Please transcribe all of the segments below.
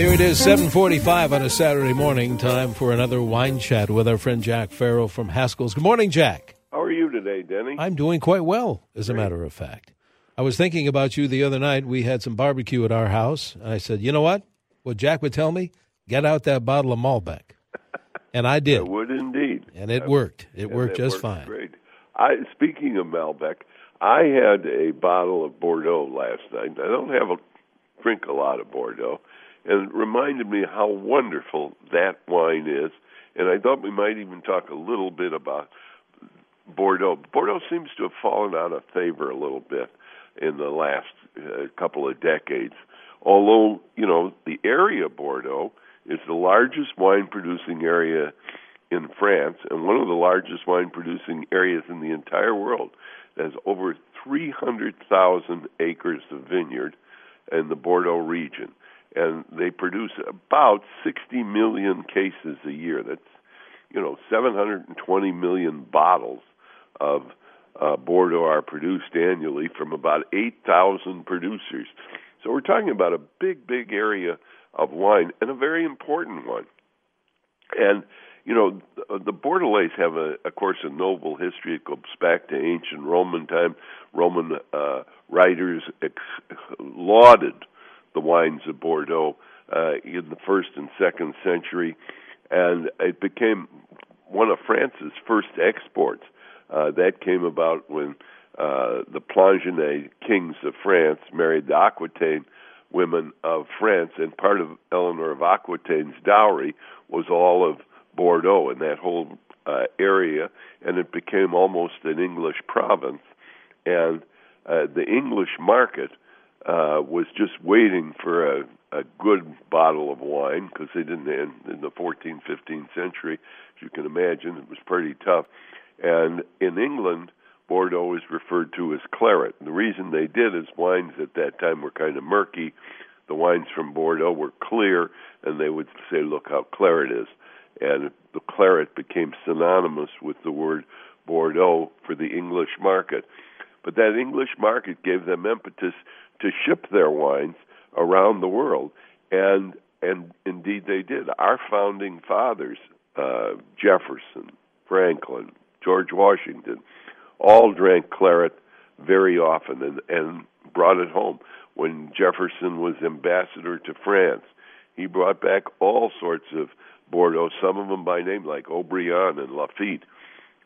Here it is, 745 on a Saturday morning. Time for another wine chat with our friend Jack Farrell from Haskell's. Good morning, Jack. How are you today, Denny? I'm doing quite well, as a matter of fact. I was thinking about you the other night. We had some barbecue at our house. And I said, you know what? What Jack would tell me? Get out that bottle of Malbec. And I did. I would indeed. And it worked. It worked just works fine. Great. I speaking of Malbec, I had a bottle of Bordeaux last night. I don't have a drink a lot of Bordeaux, and it reminded me how wonderful that wine is. And I thought we might even talk a little bit about Bordeaux. Bordeaux seems to have fallen out of favor a little bit in the last uh, couple of decades. Although, you know, the area Bordeaux is the largest wine producing area in France and one of the largest wine producing areas in the entire world. There's over 300,000 acres of vineyard in the Bordeaux region. And they produce about 60 million cases a year. That's, you know, 720 million bottles of uh, Bordeaux are produced annually from about 8,000 producers. So we're talking about a big, big area of wine and a very important one. And you know, the, Bordelais have, a, of course, a noble history. It goes back to ancient Roman time. Roman uh, writers ex- lauded the wines of Bordeaux uh, in the first and second century, and it became one of France's first exports. Uh, that came about when uh, the Plantagenet kings of France married the Aquitaine women of France, and part of Eleanor of Aquitaine's dowry was all of Bordeaux and that whole uh, area, and it became almost an English province. And uh, the English market uh, was just waiting for a, a good bottle of wine because they didn't in, in the 14th, 15th century. As you can imagine, it was pretty tough. And in England, Bordeaux is referred to as claret. And the reason they did is wines at that time were kind of murky. The wines from Bordeaux were clear, and they would say, "Look how clear it is." And the claret became synonymous with the word Bordeaux for the English market. But that English market gave them impetus to ship their wines around the world, and and indeed they did. Our founding fathers, uh, Jefferson, Franklin, George Washington, all drank claret very often and, and brought it home. When Jefferson was ambassador to France, he brought back all sorts of Bordeaux, some of them by name, like Haut-Brion and Lafite,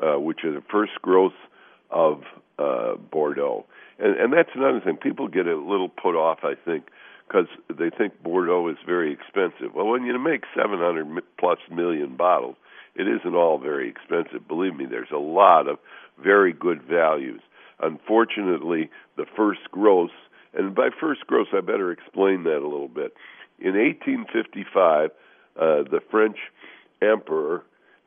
uh, which are the first growth of uh, Bordeaux. And, and that's another thing. People get a little put off, I think, because they think Bordeaux is very expensive. Well, when you make 700 plus million bottles, it isn't all very expensive. Believe me, there's a lot of very good values. Unfortunately, the first gross, and by first gross, I better explain that a little bit. In 1855, uh, the French emperor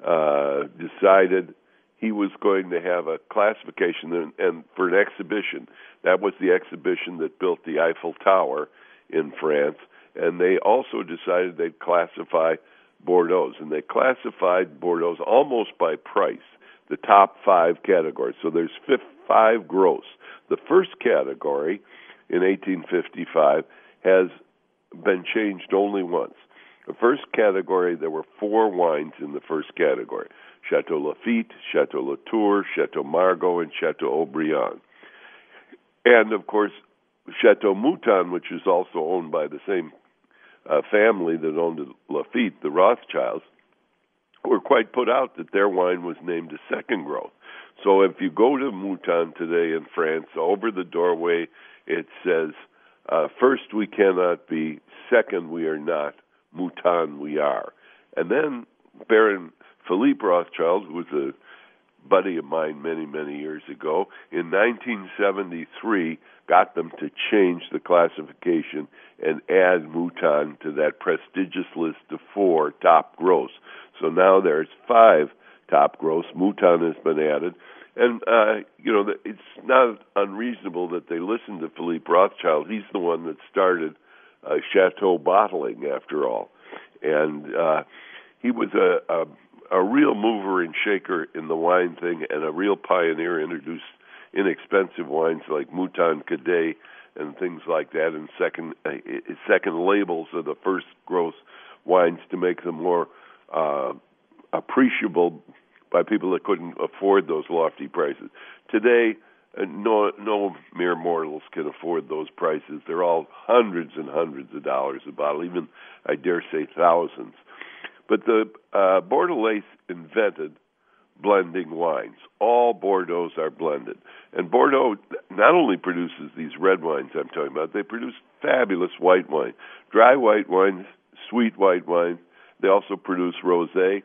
uh, decided he was going to have a classification and, and for an exhibition. That was the exhibition that built the Eiffel Tower in France, and they also decided they'd classify Bordeaux, and they classified Bordeaux almost by price, the top five categories. So there's five gross. The first category in 1855 has been changed only once. The first category, there were four wines in the first category Chateau Lafite, Chateau Latour, Chateau Margaux, and Chateau Haut-Brion. And of course, Chateau Mouton, which is also owned by the same uh, family that owned Lafite, the Rothschilds, were quite put out that their wine was named a second growth. So if you go to Mouton today in France, over the doorway it says, uh, first we cannot be, second we are not, Mouton we are. And then Baron Philippe Rothschild, who was a buddy of mine many, many years ago, in 1973 got them to change the classification and add Mouton to that prestigious list of four top gross. So now there's five top gross. Mouton has been added. And, uh, you know, it's not unreasonable that they listen to Philippe Rothschild. He's the one that started uh, Chateau bottling, after all. And uh, he was a, a a real mover and shaker in the wine thing and a real pioneer introduced inexpensive wines like Mouton Cadet and things like that, and second uh, second labels of the first growth wines to make them more uh, appreciable by people that couldn't afford those lofty prices. Today, uh, no no mere mortals can afford those prices. They're all hundreds and hundreds of dollars a bottle, even I dare say thousands. But the uh, Bordelais invented blending wines. All Bordeaux are blended. And Bordeaux not only produces these red wines I'm talking about, they produce fabulous white wine, dry white wines, sweet white wine. They also produce rosé,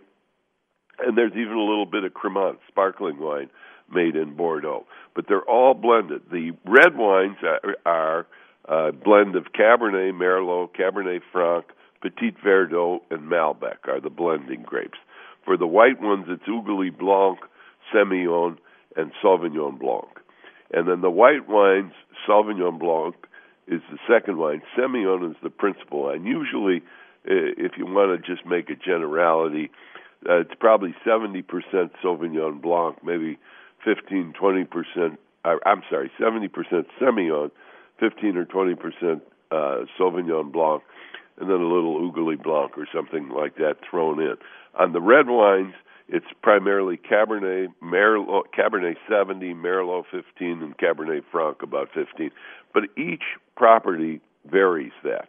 and there's even a little bit of Cremant, sparkling wine made in Bordeaux. But they're all blended. The red wines are, are a blend of Cabernet Merlot, Cabernet Franc, Petit Verdot, and Malbec are the blending grapes. For the white ones, it's Ugni Blanc, Semillon, and Sauvignon Blanc. And then the white wines, Sauvignon Blanc is the second wine. Semillon is the principal wine. Usually, if you want to just make a generality, uh, it's probably 70% Sauvignon Blanc, maybe 15, 20%. Uh, I'm sorry, 70% Semillon, 15 or 20% uh, Sauvignon Blanc, and then a little Ugni Blanc or something like that thrown in. On the red wines, it's primarily Cabernet, Merlot, Cabernet 70, Merlot 15, and Cabernet Franc about 15. But each property varies that.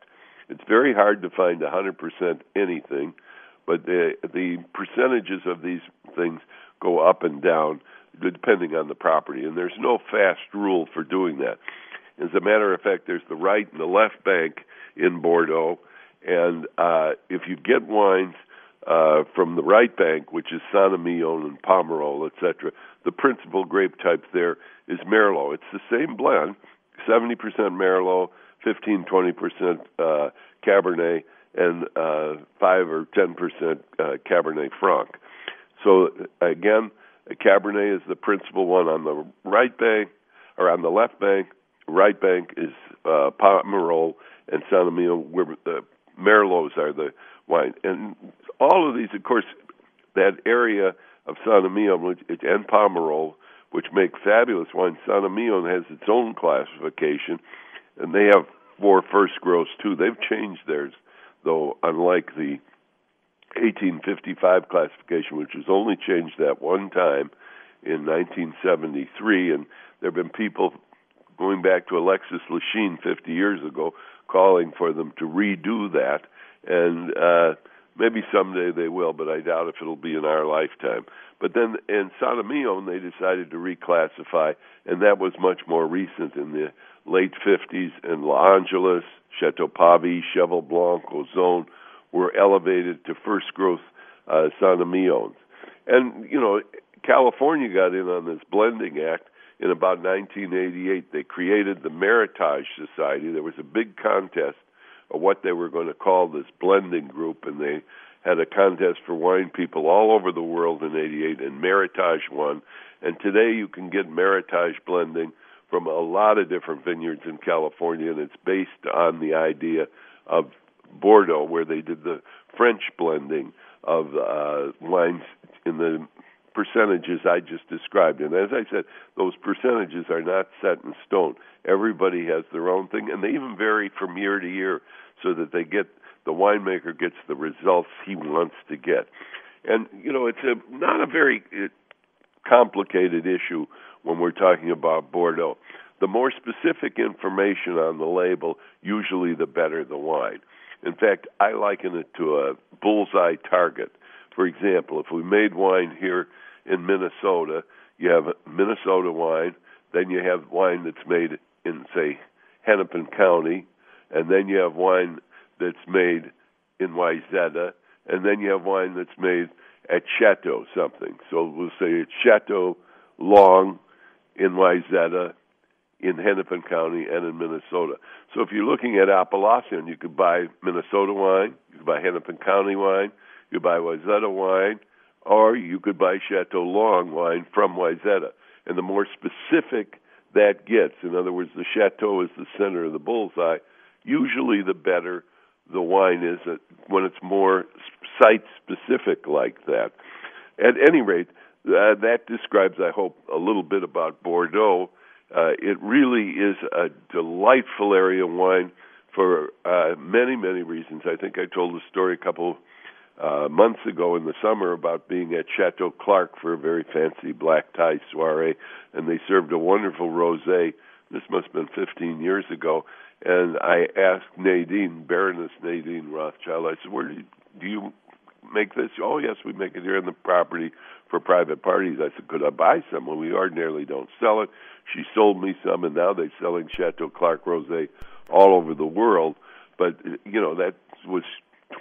It's very hard to find 100% anything, but the the percentages of these things go up and down depending on the property, and there's no fast rule for doing that. As a matter of fact, there's the right and the left bank in Bordeaux, and uh, if you get wines uh, from the right bank, which is Saint-Emilion and Pomerol, etc., the principal grape type there is Merlot. It's the same blend, 70% Merlot, 15 20% uh, Cabernet, and uh, 5 or 10% uh, Cabernet Franc. So, again, Cabernet is the principal one on the right bank, or on the left bank. Right bank is uh, Pomerol and Saint-Emilion, where the Merlots are the wine. And all of these, of course, that area of Saint-Emilion and Pomerol, which make fabulous wine. Saint-Emilion has its own classification, and they have four first grows too. They've changed theirs, though, unlike the 1855 classification, which was only changed that one time in 1973, and there have been people going back to Alexis Lichine 50 years ago calling for them to redo that, and uh, maybe someday they will, but I doubt if it'll be in our lifetime. But then in Saint-Emilion, they decided to reclassify, and that was much more recent in the late 50s. And L'Angelus, Chateau Pavie, Cheval Blanc, Ausone were elevated to first growth uh, Saint-Emilions. And, you know, California got in on this blending act in about 1988. They created the Meritage Society. There was a big contest of what they were going to call this blending group, and they had a contest for wine people all over the world in 88, and Meritage won. And today you can get Meritage blending from a lot of different vineyards in California, and it's based on the idea of Bordeaux, where they did the French blending of uh, wines in the percentages I just described. And as I said, those percentages are not set in stone. Everybody has their own thing, and they even vary from year to year so that they get the winemaker gets the results he wants to get. And you know, it's a not a very uh, complicated issue when we're talking about Bordeaux. The more specific information on the label, usually the better the wine. In fact, I liken it to a bullseye target. For example, if we made wine here in Minnesota, you have Minnesota wine, then you have wine that's made in, say, Hennepin County, and then you have wine that's made in Wayzata, and then you have wine that's made at Chateau something. So we'll say it's Chateau Long in Wayzata, in Hennepin County, and in Minnesota. So if you're looking at appellation, you could buy Minnesota wine, you could buy Hennepin County wine, you could buy Wayzata wine, or you could buy Chateau Long wine from Wayzata. And the more specific that gets, in other words, the Chateau is the center of the bullseye, usually the better the wine is when it's more site specific like that. At any rate, uh, that describes, I hope, a little bit about Bordeaux. Uh, it really is a delightful area of wine for uh, many, many reasons. I think I told the story a couple uh, months ago in the summer about being at Chateau Clarke for a very fancy black tie soiree, and they served a wonderful rosé. This must have been 15 years ago. And I asked Nadine, Baroness Nadine Rothschild, I said, "Where do you, do you make this?" Oh, yes, we make it here on the property for private parties. I said, "Could I buy some?" Well, we ordinarily don't sell it. She sold me some, and now they're selling Chateau Clarke rosé all over the world. But you know that was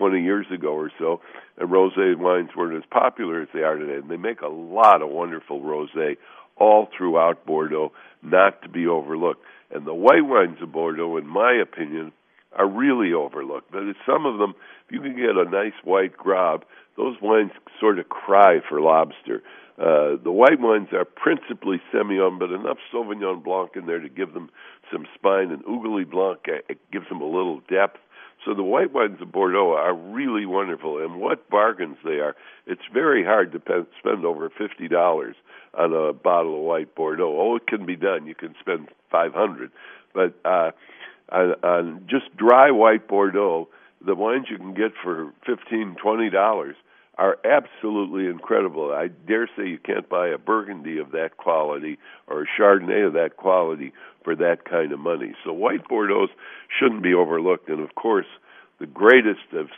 20 years ago or so, and rosé wines weren't as popular as they are today. And they make a lot of wonderful rosé all throughout Bordeaux, not to be overlooked. And the white wines of Bordeaux, in my opinion, are really overlooked. But some of them, if you can get a nice white Graves, those wines sort of cry for lobster. Uh, the white wines are principally Semillon, but enough Sauvignon Blanc in there to give them some spine, and Ugni Blanc uh, gives them a little depth. So the white wines of Bordeaux are really wonderful, and what bargains they are! It's very hard to pe- spend over fifty dollars on a bottle of white Bordeaux. Oh, it can be done. You can spend five hundred, but uh, on, on just dry white Bordeaux, the wines you can get for fifteen, twenty dollars are absolutely incredible. I dare say you can't buy a Burgundy of that quality or a Chardonnay of that quality for that kind of money. So white Bordeaux shouldn't be overlooked. And of course, the greatest of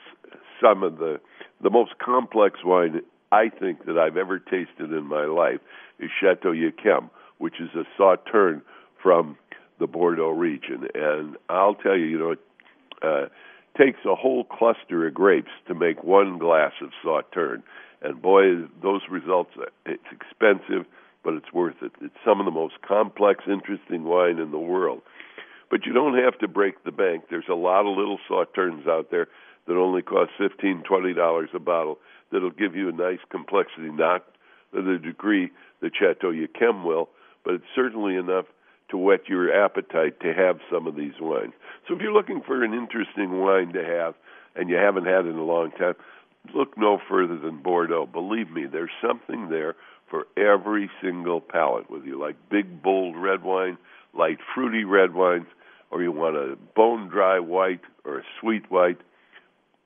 some of the the most complex wine I think that I've ever tasted in my life is Chateau Yquem, which is a sauterne from the Bordeaux region. And I'll tell you, you know, uh, takes a whole cluster of grapes to make one glass of Sauterne. And boy, those results, it's expensive, but it's worth it. It's some of the most complex, interesting wine in the world. But you don't have to break the bank. There's a lot of little Sauternes out there that only cost fifteen, twenty dollars a bottle that'll give you a nice complexity, not to the degree that Chateau Yquem will, but it's certainly enough to whet your appetite to have some of these wines. So if you're looking for an interesting wine to have and you haven't had it in a long time, look no further than Bordeaux. Believe me, there's something there for every single palate, whether you like big, bold red wine, light, fruity red wines, or you want a bone dry white or a sweet white.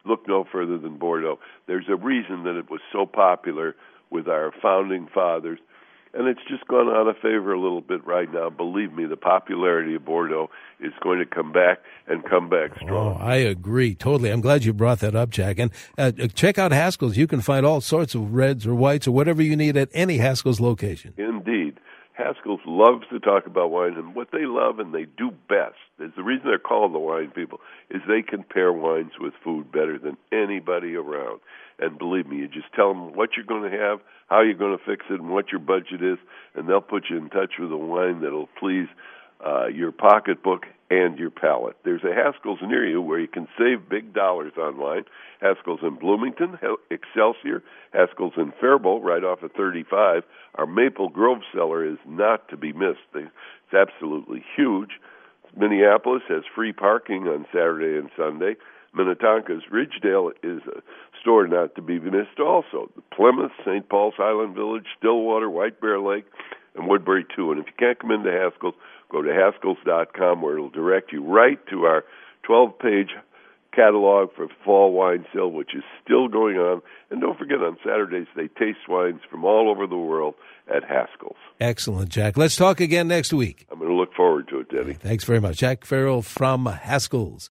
Look no further than Bordeaux. There's a reason that it was so popular with our founding fathers and it's just gone out of favor a little bit right now. Believe me, the popularity of Bordeaux is going to come back and come back strong. Oh, I agree totally. I'm glad you brought that up, Jack. And uh, check out Haskell's. You can find all sorts of reds or whites or whatever you need at any Haskell's location. Haskell's loves to talk about wines, and what they love and they do best is the reason they're called the wine people is they can pair wines with food better than anybody around. And believe me, you just tell them what you're going to have, how you're going to fix it, and what your budget is, and they'll put you in touch with a wine that'll please uh, your pocketbook and your palate. There's a Haskell's near you where you can save big dollars online. Haskell's in Bloomington, Excelsior, Haskell's in Faribault, right off of 35. Our Maple Grove cellar is not to be missed. It's absolutely huge. Minneapolis has free parking on Saturday and Sunday. Minnetonka's Ridgedale is a store not to be missed also. Plymouth, St. Paul's Highland Village, Stillwater, White Bear Lake, and Woodbury too. And if you can't come into Haskell's, go to haskells.com where it'll direct you right to our 12-page catalog for fall wine sale, which is still going on. And don't forget, on Saturdays, they taste wines from all over the world at Haskell's. Excellent, Jack. Let's talk again next week. I'm going to look forward to it, Denny. Thanks very much. Jack Farrell from Haskell's.